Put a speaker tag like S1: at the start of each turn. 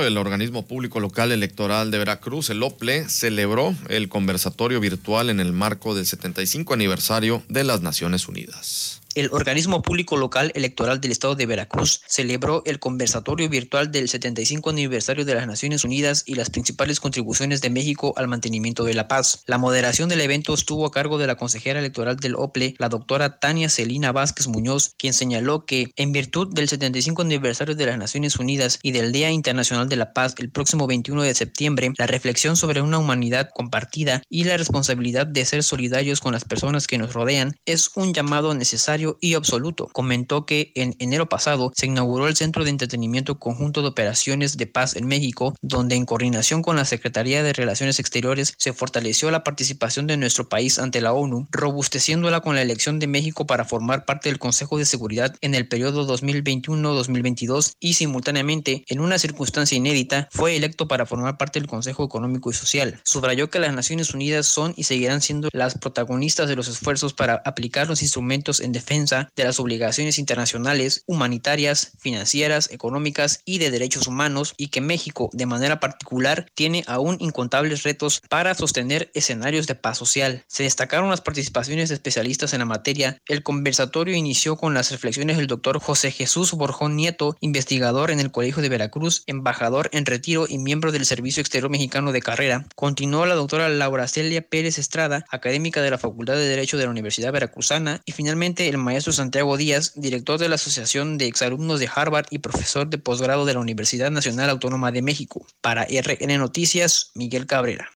S1: El organismo público local electoral de Veracruz, el OPLE, celebró el conversatorio virtual en el marco del 75 aniversario de las Naciones Unidas.
S2: El organismo público local electoral del estado de Veracruz celebró el conversatorio virtual del 75 aniversario de las Naciones Unidas y las principales contribuciones de México al mantenimiento de la paz. La moderación del evento estuvo a cargo de la consejera electoral del OPLE, la doctora Tania Celina Vázquez Muñoz, quien señaló que, en virtud del 75 aniversario de las Naciones Unidas y del Día Internacional de la Paz el próximo 21 de septiembre, la reflexión sobre una humanidad compartida y la responsabilidad de ser solidarios con las personas que nos rodean es un llamado necesario y absoluto. Comentó que en enero pasado se inauguró el Centro de Entretenimiento Conjunto de Operaciones de Paz en México, donde en coordinación con la Secretaría de Relaciones Exteriores se fortaleció la participación de nuestro país ante la ONU, robusteciéndola con la elección de México para formar parte del Consejo de Seguridad en el periodo 2021-2022 y simultáneamente, en una circunstancia inédita, fue electo para formar parte del Consejo Económico y Social. Subrayó que las Naciones Unidas son y seguirán siendo las protagonistas de los esfuerzos para aplicar los instrumentos en de las obligaciones internacionales, humanitarias, financieras, económicas y de derechos humanos y que México, de manera particular, tiene aún incontables retos para sostener escenarios de paz social. Se destacaron las participaciones de especialistas en la materia. El conversatorio inició con las reflexiones del doctor José Jesús Borjón Nieto, investigador en el Colegio de Veracruz, embajador en retiro y miembro del Servicio Exterior Mexicano de Carrera. Continuó la doctora Laura Celia Pérez Estrada, académica de la Facultad de Derecho de la Universidad Veracruzana, y finalmente el maestro Santiago Díaz, director de la Asociación de Exalumnos de Harvard y profesor de posgrado de la Universidad Nacional Autónoma de México. Para RN Noticias, Miguel Cabrera.